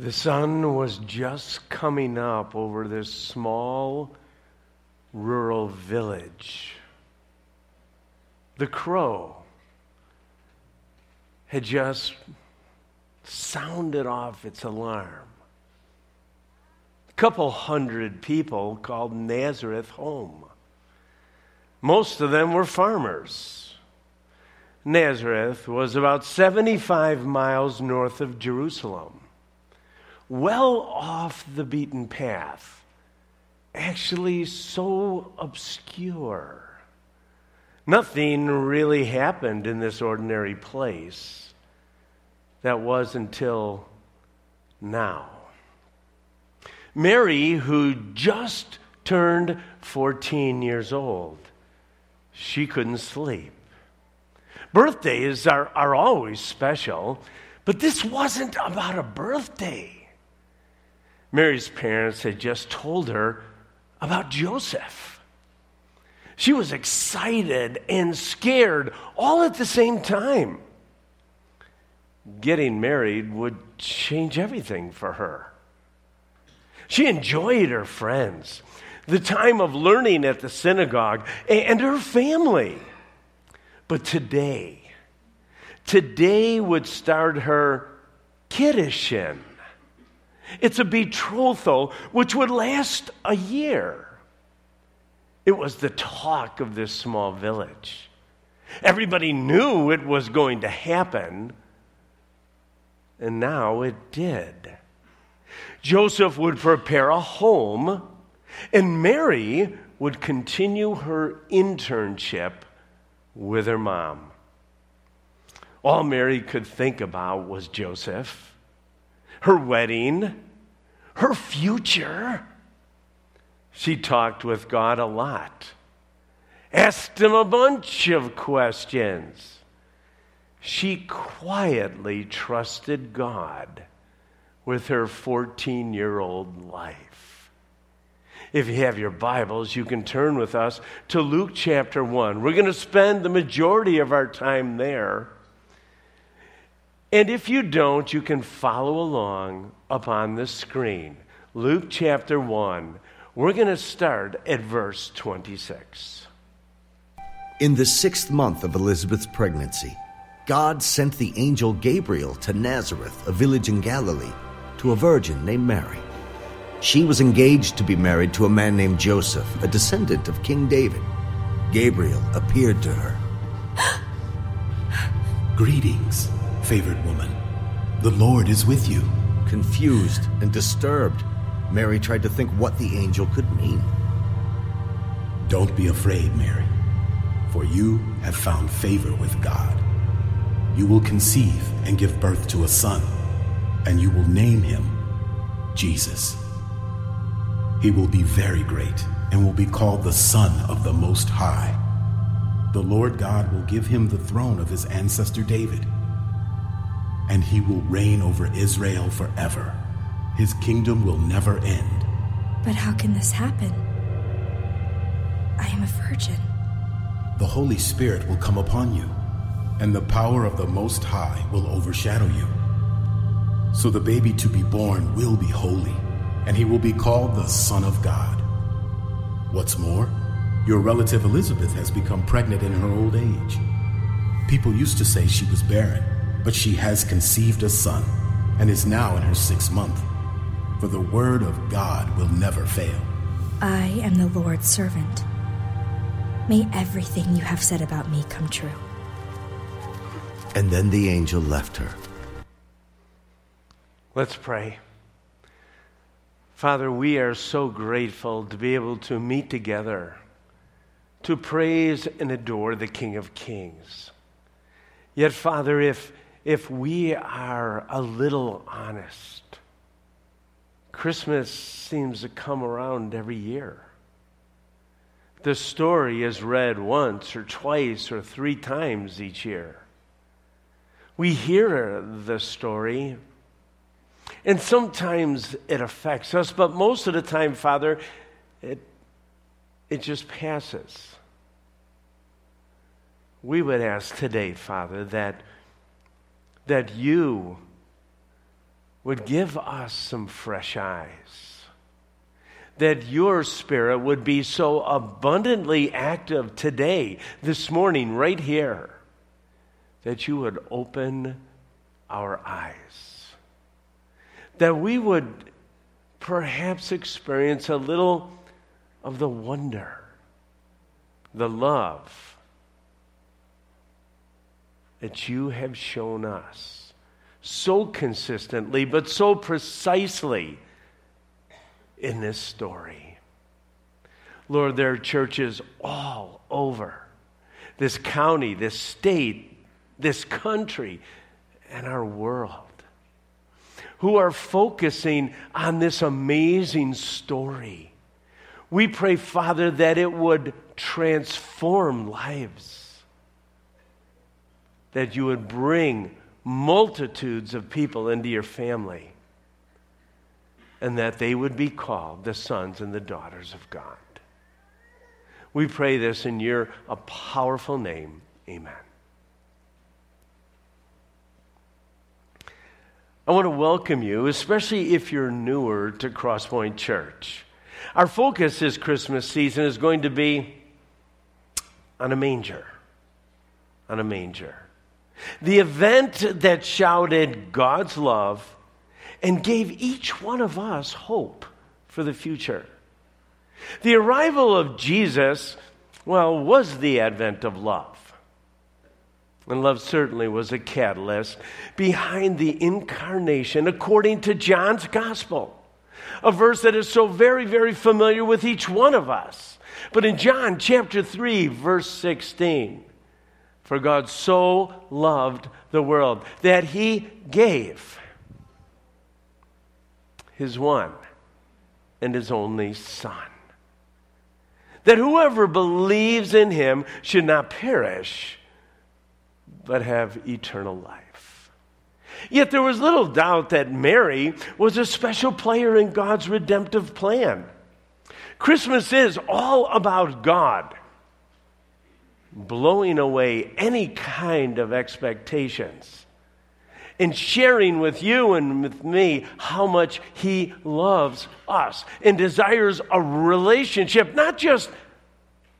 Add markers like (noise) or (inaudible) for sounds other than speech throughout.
The sun was just coming up over this small rural village. The crow had just sounded off its alarm. A couple hundred people called Nazareth home. Most of them were farmers. Nazareth was about 75 miles north of Jerusalem well off the beaten path, actually so obscure. Nothing really happened in this ordinary place. That was until now. Mary, who just turned 14 years old, she couldn't sleep. Birthdays are, are always special, but this wasn't about a birthday. Mary's parents had just told her about Joseph. She was excited and scared all at the same time. Getting married would change everything for her. She enjoyed her friends, the time of learning at the synagogue, and her family. But today, today would start her kiddushin it's a betrothal which would last a year. It was the talk of this small village. Everybody knew it was going to happen, and now it did. Joseph would prepare a home, and Mary would continue her internship with her mom. All Mary could think about was Joseph her wedding, her future. She talked with God a lot, asked him a bunch of questions. She quietly trusted God with her 14 year old life. If you have your Bibles, you can turn with us to Luke chapter 1. We're going to spend the majority of our time there. And if you don't, you can follow along up on the screen. Luke chapter 1. We're going to start at verse 26. In the sixth month of Elizabeth's pregnancy, God sent the angel Gabriel to Nazareth, a village in Galilee, to a virgin named Mary. She was engaged to be married to a man named Joseph, a descendant of King David. Gabriel appeared to her. (gasps) Greetings favored woman. The Lord is with you. Confused and disturbed, Mary tried to think what the angel could mean. Don't be afraid, Mary, for you have found favor with God. You will conceive and give birth to a son, and you will name him Jesus. He will be very great and will be called the Son of the Most High. The Lord God will give him the throne of his ancestor David and he will reign over Israel forever. His kingdom will never end. But how can this happen? I am a virgin. The Holy Spirit will come upon you, and the power of the Most High will overshadow you. So the baby to be born will be holy, and he will be called the Son of God. What's more, your relative Elizabeth has become pregnant in her old age. People used to say she was barren but she has conceived a son and is now in her sixth month. For the word of God will never fail. I am the Lord's servant. May everything you have said about me come true. And then the angel left her. Let's pray. Father, we are so grateful to be able to meet together to praise and adore the King of Kings. Yet, Father, if if we are a little honest, Christmas seems to come around every year. The story is read once or twice or three times each year. We hear the story, and sometimes it affects us, but most of the time, Father, it, it just passes. We would ask today, Father, that that you would give us some fresh eyes. That your spirit would be so abundantly active today, this morning, right here, that you would open our eyes. That we would perhaps experience a little of the wonder, the love that you have shown us so consistently, but so precisely in this story. Lord, there are churches all over this county, this state, this country, and our world who are focusing on this amazing story. We pray, Father, that it would transform lives, that you would bring multitudes of people into your family, and that they would be called the sons and the daughters of God. We pray this in your a powerful name. Amen. I want to welcome you, especially if you're newer to Crosspoint Church. Our focus this Christmas season is going to be on a manger. On a manger. The event that shouted God's love and gave each one of us hope for the future. The arrival of Jesus, well, was the advent of love. And love certainly was a catalyst behind the incarnation according to John's gospel. A verse that is so very, very familiar with each one of us. But in John chapter 3, verse 16, for God so loved the world that he gave his one and his only Son. That whoever believes in him should not perish but have eternal life. Yet there was little doubt that Mary was a special player in God's redemptive plan. Christmas is all about God blowing away any kind of expectations and sharing with you and with me how much He loves us and desires a relationship, not just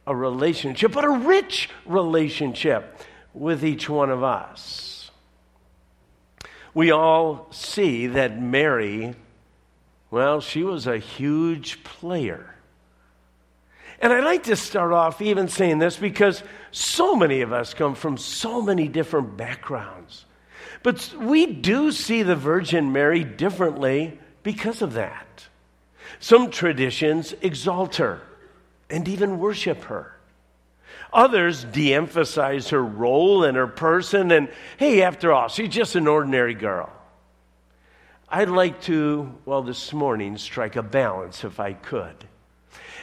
a relationship, but a rich relationship with each one of us. We all see that Mary, well, she was a huge player. And I'd like to start off even saying this because so many of us come from so many different backgrounds. But we do see the Virgin Mary differently because of that. Some traditions exalt her and even worship her. Others de emphasize her role and her person, and hey, after all, she's just an ordinary girl. I'd like to, well, this morning, strike a balance if I could,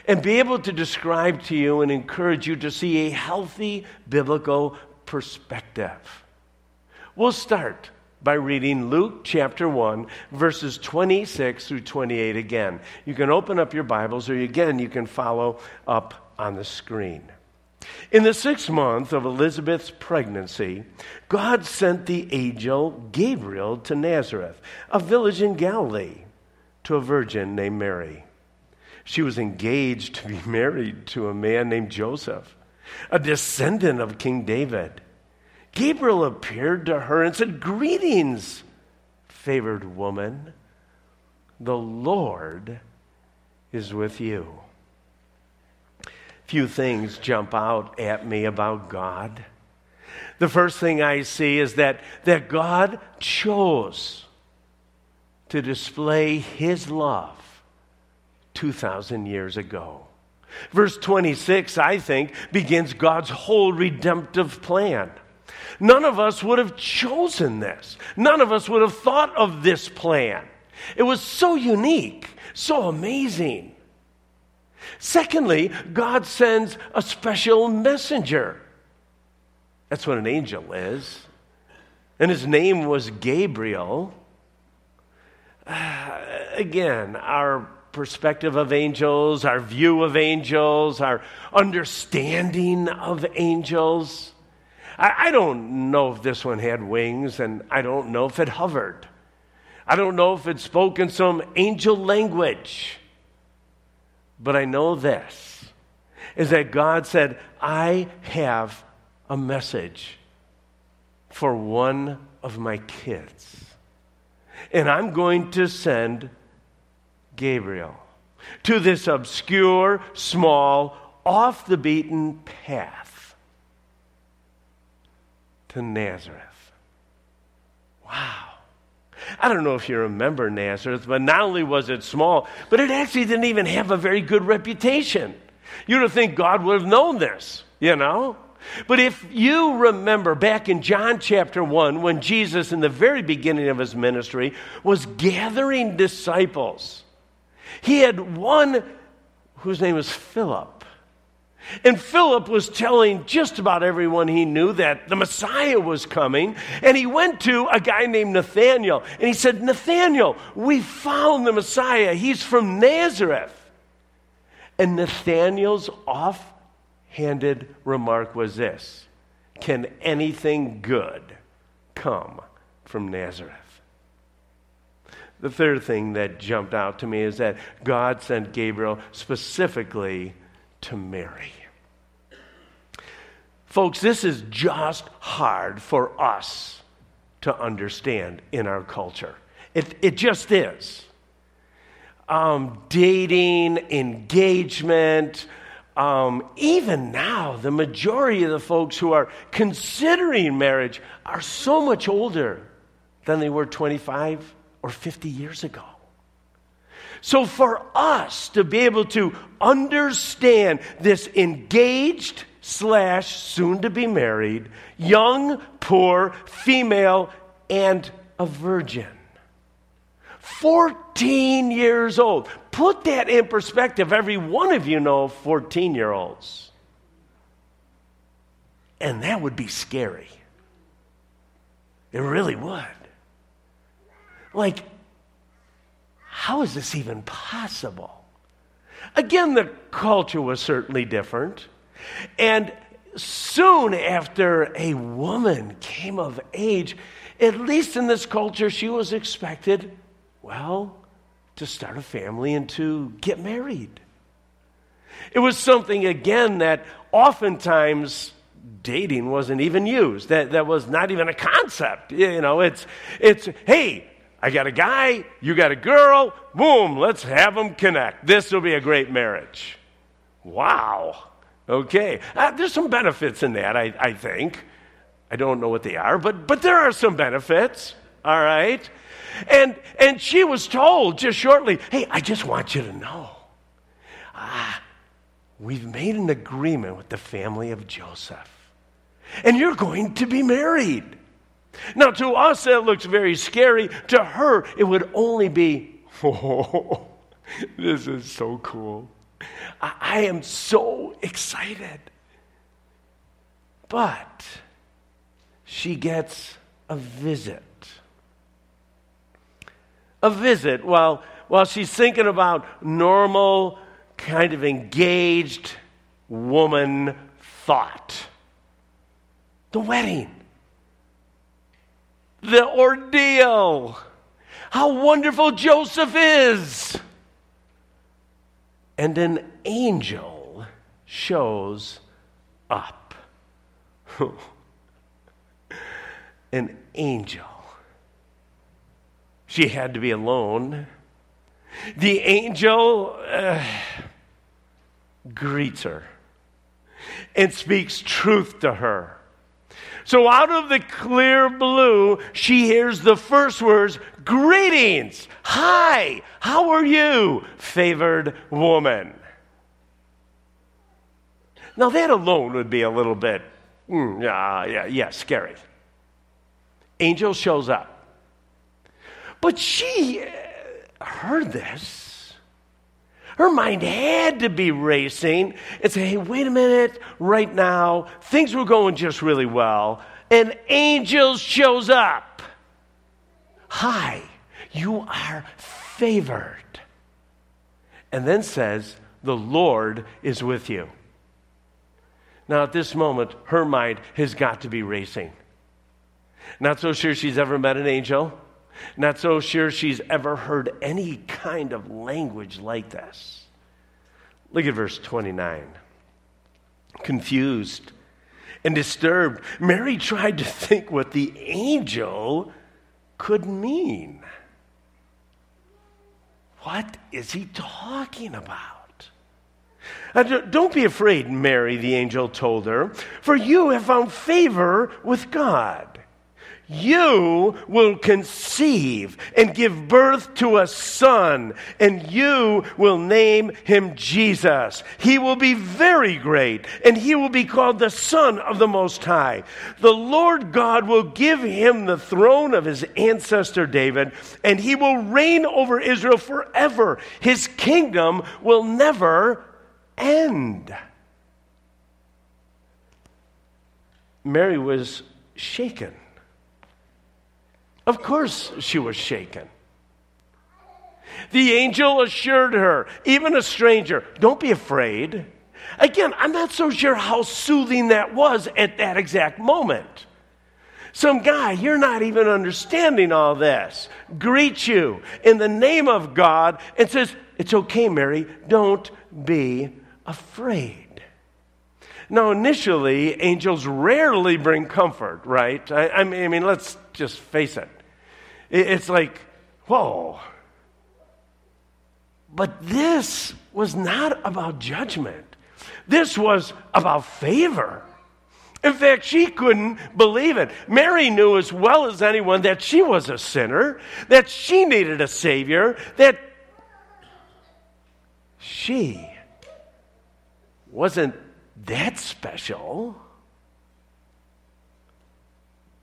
and be able to describe to you and encourage you to see a healthy biblical perspective. We'll start by reading Luke chapter 1, verses 26 through 28 again. You can open up your Bibles, or again, you can follow up on the screen. In the sixth month of Elizabeth's pregnancy, God sent the angel Gabriel to Nazareth, a village in Galilee, to a virgin named Mary. She was engaged to be (laughs) married to a man named Joseph, a descendant of King David. Gabriel appeared to her and said, Greetings, favored woman. The Lord is with you few things jump out at me about God. The first thing I see is that, that God chose to display his love 2,000 years ago. Verse 26, I think, begins God's whole redemptive plan. None of us would have chosen this. None of us would have thought of this plan. It was so unique, so amazing. Secondly, God sends a special messenger. That's what an angel is. And his name was Gabriel. Uh, (sighs) again, our perspective of angels, our view of angels, our understanding of angels. I, I don't know if this one had wings, and I don't know if it hovered. I don't know if it spoke in some angel language. But I know this is that God said, I have a message for one of my kids. And I'm going to send Gabriel to this obscure, small, off the beaten path to Nazareth. Wow. I don't know if you remember Nazareth, but not only was it small, but it actually didn't even have a very good reputation. You'd have think God would have known this, you know? But if you remember back in John chapter 1, when Jesus, in the very beginning of his ministry, was gathering disciples, he had one whose name was Philip. And Philip was telling just about everyone he knew that the Messiah was coming. And he went to a guy named Nathanael. And he said, Nathanael, we found the Messiah. He's from Nazareth. And Nathanael's offhanded remark was this Can anything good come from Nazareth? The third thing that jumped out to me is that God sent Gabriel specifically to Mary. Folks, this is just hard for us to understand in our culture. It, it just is. Um, dating, engagement, um, even now, the majority of the folks who are considering marriage are so much older than they were 25 or 50 years ago. So, for us to be able to understand this engaged slash soon to be married, young, poor, female, and a virgin. 14 years old. Put that in perspective. Every one of you know 14 year olds. And that would be scary. It really would. Like, how is this even possible? Again, the culture was certainly different. And soon after a woman came of age, at least in this culture, she was expected, well, to start a family and to get married. It was something, again, that oftentimes dating wasn't even used. That, that was not even a concept. You know, it's, it's hey, I got a guy, you got a girl, boom, let's have them connect. This will be a great marriage. Wow. Okay. Uh, there's some benefits in that, I, I think. I don't know what they are, but, but there are some benefits. All right. And, and she was told just shortly, hey, I just want you to know. Ah, we've made an agreement with the family of Joseph. And you're going to be married. Now, to us, that looks very scary. To her, it would only be, (laughs) oh, this is so cool. I, I am so excited. But she gets a visit. A visit while, while she's thinking about normal, kind of engaged woman thought. The wedding. The ordeal. How wonderful Joseph is and an angel shows up. (laughs) an angel. She had to be alone. The angel uh, greets her and speaks truth to her. So, out of the clear blue, she hears the first words Greetings. Hi. How are you, favored woman? Now, that alone would be a little bit, mm, yeah, yeah, yeah, scary. Angel shows up. But she uh, heard this. Her mind had to be racing and say, hey, wait a minute, right now, things were going just really well. An angel shows up. Hi, you are favored. And then says, The Lord is with you. Now, at this moment, her mind has got to be racing. Not so sure she's ever met an angel. Not so sure she's ever heard any kind of language like this. Look at verse 29. Confused and disturbed, Mary tried to think what the angel could mean. What is he talking about? Uh, don't be afraid, Mary, the angel told her, for you have found favor with God you will conceive and give birth to a son, and you will name him Jesus. He will be very great, and he will be called the Son of the Most High. The Lord God will give him the throne of his ancestor David, and he will reign over Israel forever. His kingdom will never end. Mary was shaken. Of course, she was shaken. The angel assured her, even a stranger, don't be afraid. Again, I'm not so sure how soothing that was at that exact moment. Some guy, you're not even understanding all this, greets you in the name of God and says, It's okay, Mary, don't be afraid. Now, initially, angels rarely bring comfort, right? I, I, mean, I mean, let's just face it. It's like, whoa. But this was not about judgment, this was about favor. In fact, she couldn't believe it. Mary knew as well as anyone that she was a sinner, that she needed a Savior, that she wasn't that special.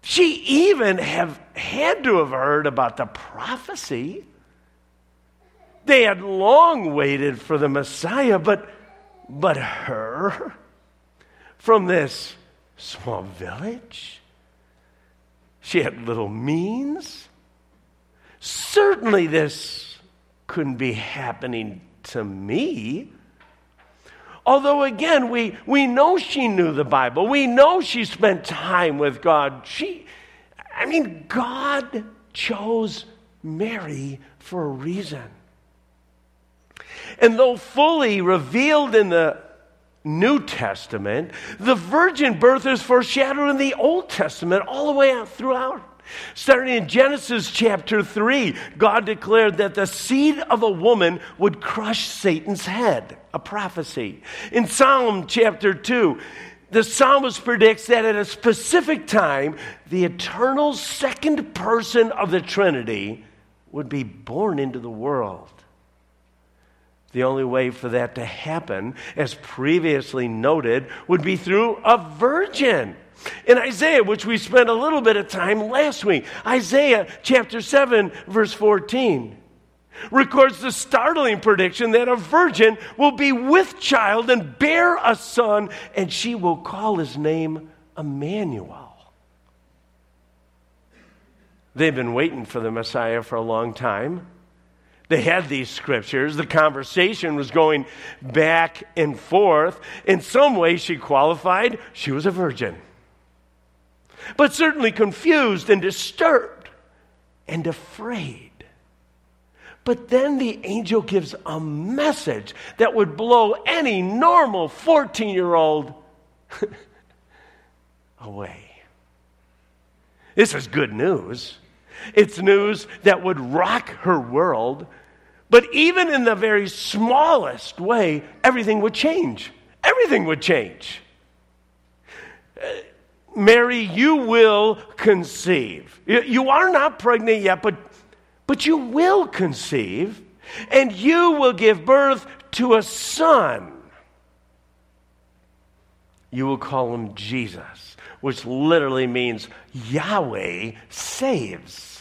She even have had to have heard about the prophecy. They had long waited for the Messiah, but but her from this small village, she had little means. Certainly this couldn't be happening to me. Although, again, we, we know she knew the Bible. We know she spent time with God. She, I mean, God chose Mary for a reason. And though fully revealed in the New Testament, the virgin birth is foreshadowed in the Old Testament all the way out throughout. Starting in Genesis chapter 3, God declared that the seed of a woman would crush Satan's head, a prophecy. In Psalm chapter 2, the psalmist predicts that at a specific time, the eternal second person of the Trinity would be born into the world. The only way for that to happen, as previously noted, would be through a virgin. In Isaiah, which we spent a little bit of time last week, Isaiah chapter 7, verse 14 records the startling prediction that a virgin will be with child and bear a son, and she will call his name Emmanuel. They've been waiting for the Messiah for a long time. They had these scriptures. The conversation was going back and forth. In some way, she qualified. She was a virgin but certainly confused and disturbed and afraid. But then the angel gives a message that would blow any normal 14 year old (laughs) away. This is good news. It's news that would rock her world. But even in the very smallest way, everything would change. Everything would change. Mary, you will conceive. You are not pregnant yet, but, but you will conceive, and you will give birth to a son. You will call him Jesus, which literally means Yahweh saves.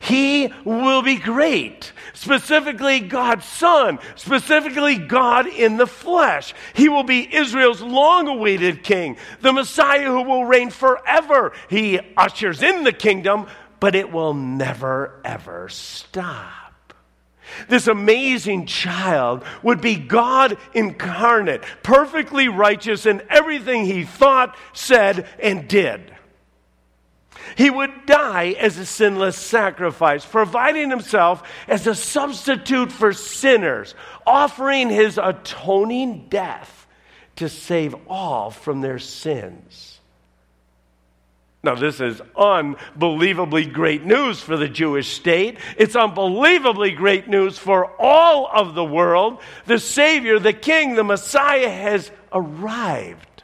He will be great. Specifically, God's Son. Specifically, God in the flesh. He will be Israel's long awaited king, the Messiah who will reign forever. He ushers in the kingdom, but it will never, ever stop. This amazing child would be God incarnate, perfectly righteous in everything he thought, said, and did. He would die as a sinless sacrifice, providing himself as a substitute for sinners, offering his atoning death to save all from their sins. Now, this is unbelievably great news for the Jewish state. It's unbelievably great news for all of the world. The Savior, the King, the Messiah has arrived.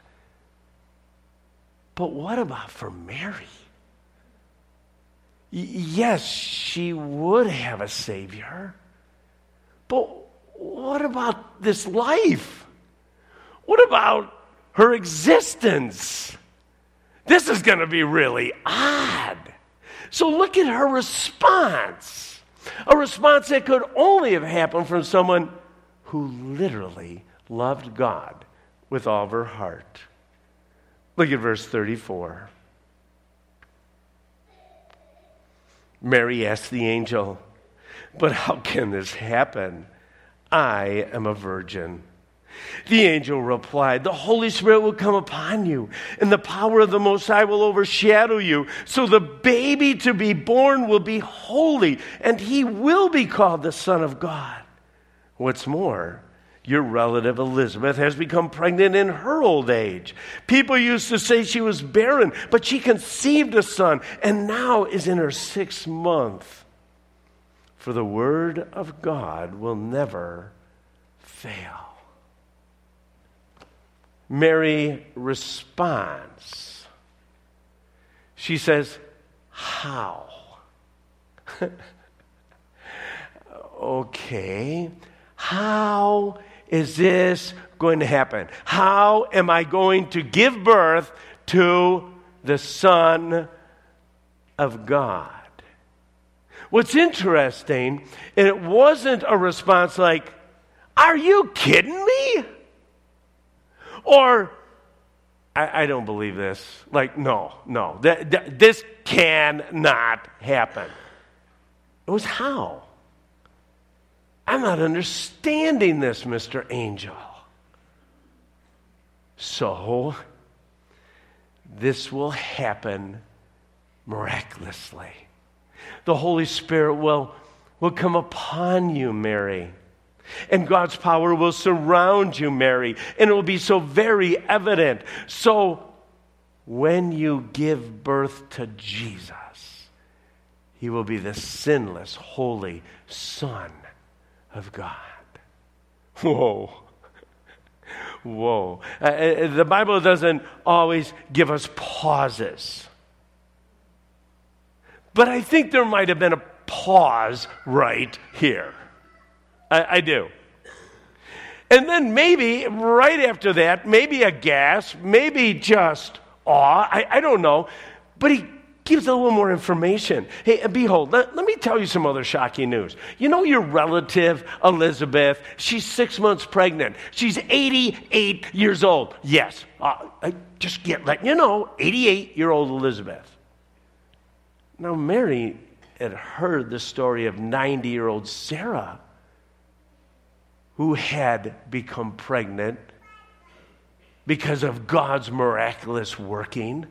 But what about for Mary? Yes, she would have a Savior. But what about this life? What about her existence? This is going to be really odd. So look at her response. A response that could only have happened from someone who literally loved God with all of her heart. Look at verse 34. Mary asked the angel, But how can this happen? I am a virgin. The angel replied, The Holy Spirit will come upon you, and the power of the Most High will overshadow you. So the baby to be born will be holy, and he will be called the Son of God. What's more, your relative Elizabeth has become pregnant in her old age. People used to say she was barren, but she conceived a son and now is in her sixth month. For the word of God will never fail. Mary responds. She says, How? (laughs) okay. How is this going to happen? How am I going to give birth to the Son of God? What's interesting, and it wasn't a response like, Are you kidding me? Or, I, I don't believe this. Like, no, no, th- th- this cannot happen. It was how? I'm not understanding this, Mr. Angel. So, this will happen miraculously. The Holy Spirit will, will come upon you, Mary. And God's power will surround you, Mary. And it will be so very evident. So, when you give birth to Jesus, he will be the sinless, holy Son of God. Whoa. Whoa. Uh, uh, the Bible doesn't always give us pauses. But I think there might have been a pause right here. I, I do. And then maybe right after that, maybe a gasp, maybe just awe. I, I don't know. But he gives a little more information. Hey, and behold, let, let, me tell you some other shocking news. You know your relative, Elizabeth, she's six months pregnant. She's 88 years old. Yes, uh, I just get letting you know, 88 year old Elizabeth. Now, Mary had heard the story of 90 year old Sarah, who had become pregnant because of God's miraculous working.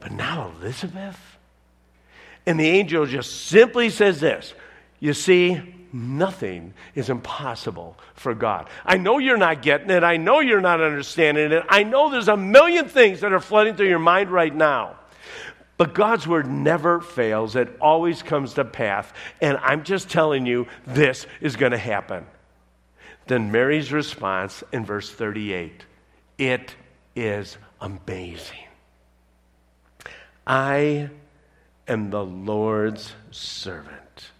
But now Elizabeth? And the angel just simply says this You see, nothing is impossible for God. I know you're not getting it. I know you're not understanding it. I know there's a million things that are flooding through your mind right now. But God's word never fails, it always comes to pass. And I'm just telling you, this is going to happen. Then Mary's response in verse 38 it is amazing. I am the Lord's servant.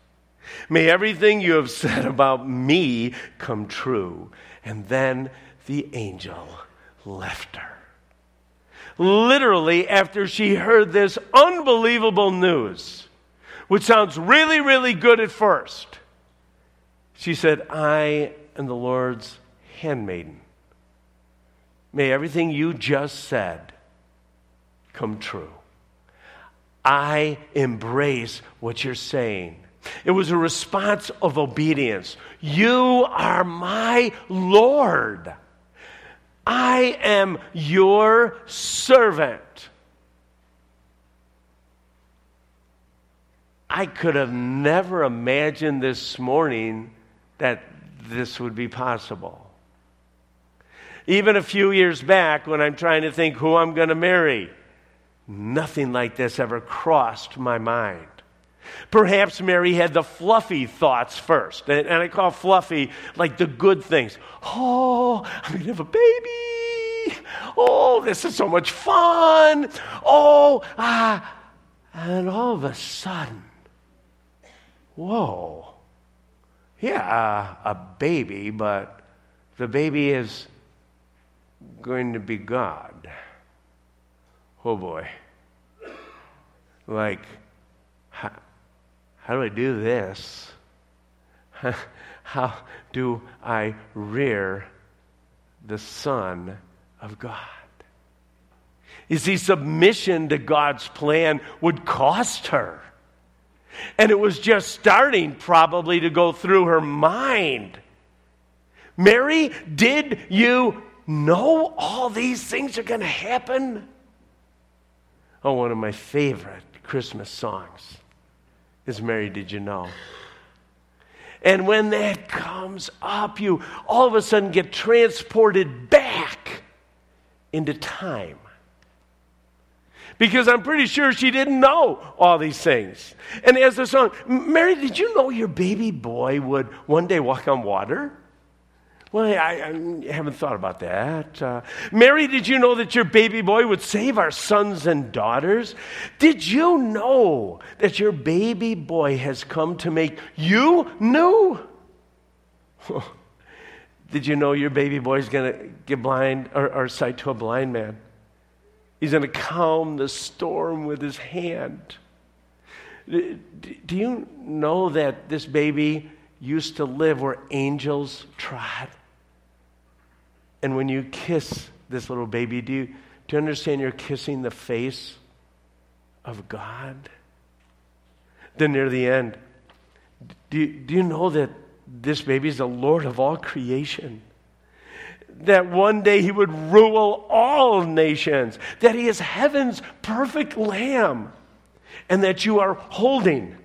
May everything you have said about me come true. And then the angel left her. Literally, after she heard this unbelievable news, which sounds really, really good at first, she said, I am the Lord's handmaiden. May everything you just said come true. I embrace what you're saying. It was a response of obedience. You are my Lord. I am your servant. I could have never imagined this morning that this would be possible. Even a few years back, when I'm trying to think who I'm going to marry, nothing like this ever crossed my mind. Perhaps Mary had the fluffy thoughts first. And, and I call fluffy like the good things. Oh, I'm going to have a baby. Oh, this is so much fun. Oh, ah. And all of a sudden, whoa. Yeah, a baby, but the baby is going to be God. Oh boy. Like, how, how do I do this? (laughs) How do I rear the Son of God? You see, submission to God's plan would cost her. And it was just starting probably to go through her mind. Mary, did you know all these things are going to happen? Oh, one of my favorite Christmas songs is Mary, Did You Know? And when that comes up, you all of a sudden get transported back into time. Because I'm pretty sure she didn't know all these things. And as the song, Mary, did you know your baby boy would one day walk on water? Well, I, I haven't thought about that. Uh, Mary, did you know that your baby boy would save our sons and daughters? Did you know that your baby boy has come to make you new? (laughs) did you know your baby boy is going to give blind or, or sight to a blind man? He's going to calm the storm with his hand. Do you know that this baby used to live where angels trod? And when you kiss this little baby, do you, do you understand you're kissing the face of God? Then near the end, do you, do you know that this baby is the Lord of all creation? That one day he would rule all nations, that he is heaven's perfect lamb, and that you are holding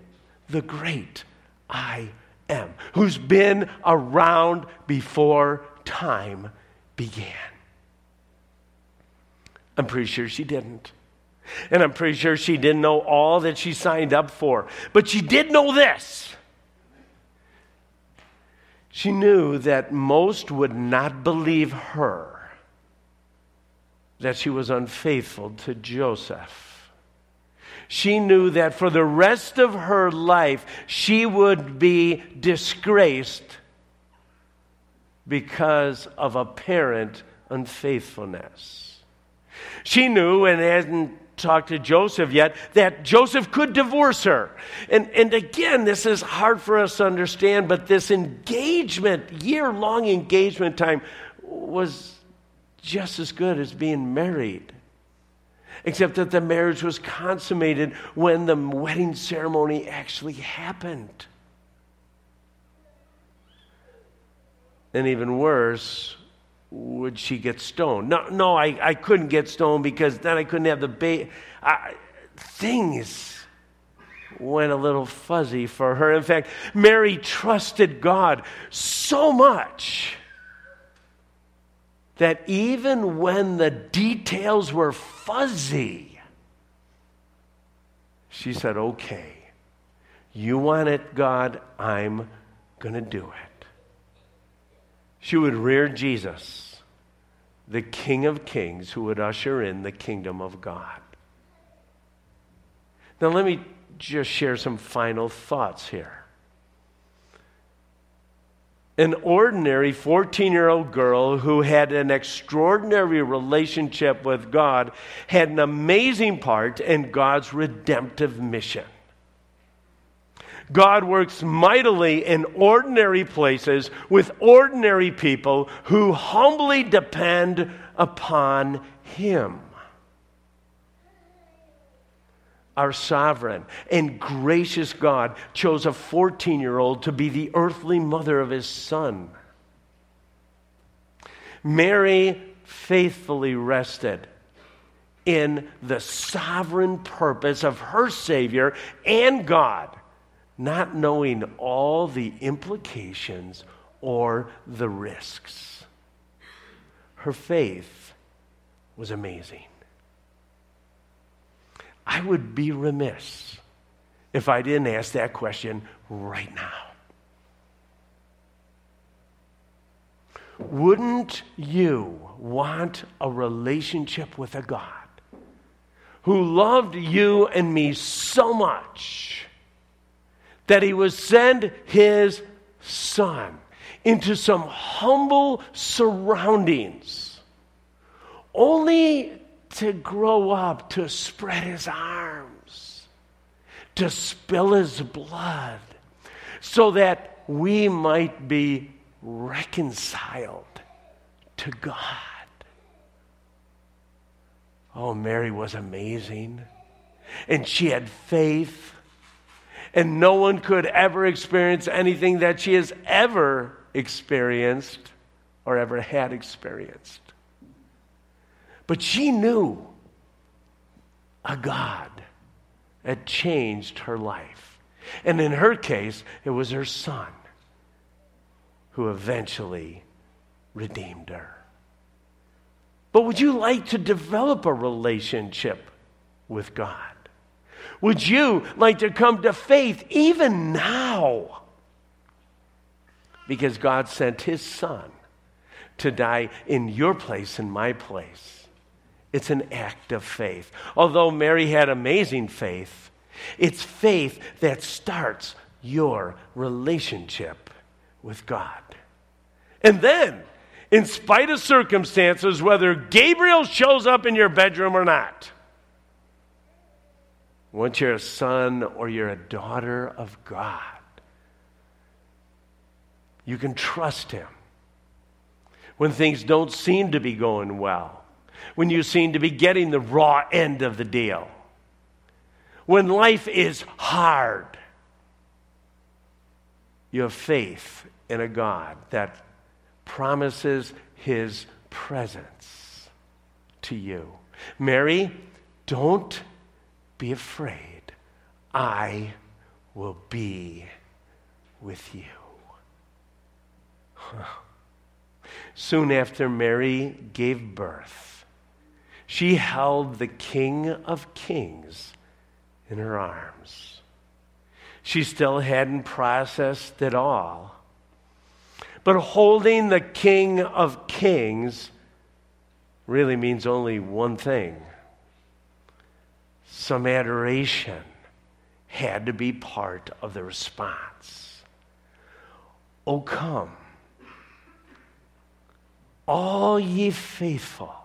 the great I am, who's been around before time began. I'm pretty sure she didn't. And I'm pretty sure she didn't know all that she signed up for. But she did know this. She knew that most would not believe her, that she was unfaithful to Joseph. She knew that for the rest of her life, she would be disgraced because of apparent unfaithfulness. She knew and hadn't talked to Joseph yet that Joseph could divorce her. And, and again, this is hard for us to understand, but this engagement, year long engagement time, was just as good as being married. Except that the marriage was consummated when the wedding ceremony actually happened. And even worse, would she get stoned? No, no, I, I couldn't get stoned because then I couldn't have the baby. Things went a little fuzzy for her. In fact, Mary trusted God so much that even when the details were fuzzy, she said, Okay, you want it, God, I'm going to do it she would rear Jesus, the King of Kings, who would usher in the kingdom of God. Now, let me just share some final thoughts here. An ordinary 14 year old girl who had an extraordinary relationship with God had an amazing part in God's redemptive mission. God works mightily in ordinary places with ordinary people who humbly depend upon Him. Our sovereign and gracious God chose a 14 year old to be the earthly mother of his son. Mary faithfully rested in the sovereign purpose of her Savior and God, not knowing all the implications or the risks. Her faith was amazing. I would be remiss if I didn't ask that question right now. Wouldn't you want a relationship with a God who loved you and me so much that he would send his son into some humble surroundings only to grow up, to spread his arms, to spill his blood, so that we might be reconciled to God. Oh, Mary was amazing. And she had faith. And no one could ever experience anything that she has ever experienced or ever had experienced. But she knew a God that changed her life. And in her case, it was her son who eventually redeemed her. But would you like to develop a relationship with God? Would you like to come to faith even now? Because God sent his son to die in your place and my place. It's an act of faith. Although Mary had amazing faith, it's faith that starts your relationship with God. And then, in spite of circumstances, whether Gabriel shows up in your bedroom or not, once you're a son or you're a daughter of God, you can trust Him. When things don't seem to be going well, when you seem to be getting the raw end of the deal, when life is hard, you have faith in a God that promises his presence to you. Mary, don't be afraid. I will be with you. (laughs) Soon after Mary gave birth, she held the King of Kings in her arms. She still hadn't processed it all but holding the King of Kings really means only one thing some adoration had to be part of the response. Oh, come, all ye faithful,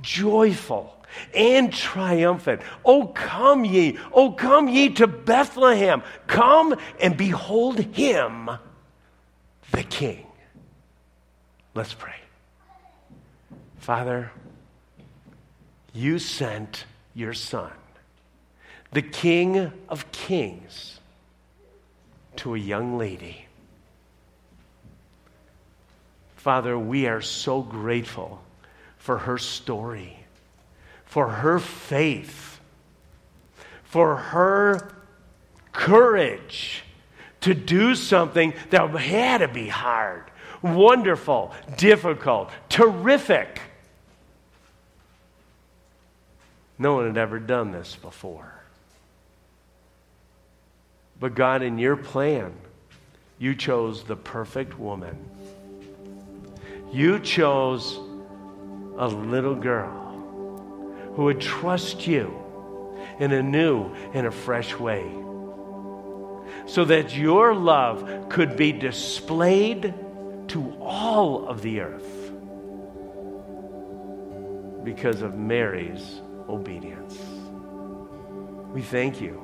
joyful, and triumphant. Oh, come ye, oh, come ye to Bethlehem. Come and behold him the King. Let's pray. Father, you sent your Son, the King of Kings, to a young lady. Father, we are so grateful for her story, for her faith, for her courage to do something that had to be hard, wonderful, difficult, terrific. No one had ever done this before. But God, in your plan, you chose the perfect woman. You chose a little girl who would trust you in a new and a fresh way so that your love could be displayed to all of the earth because of Mary's obedience. We thank you.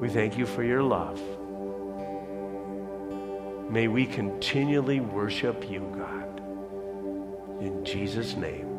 We thank you for your love. May we continually worship you, God. In Jesus' name.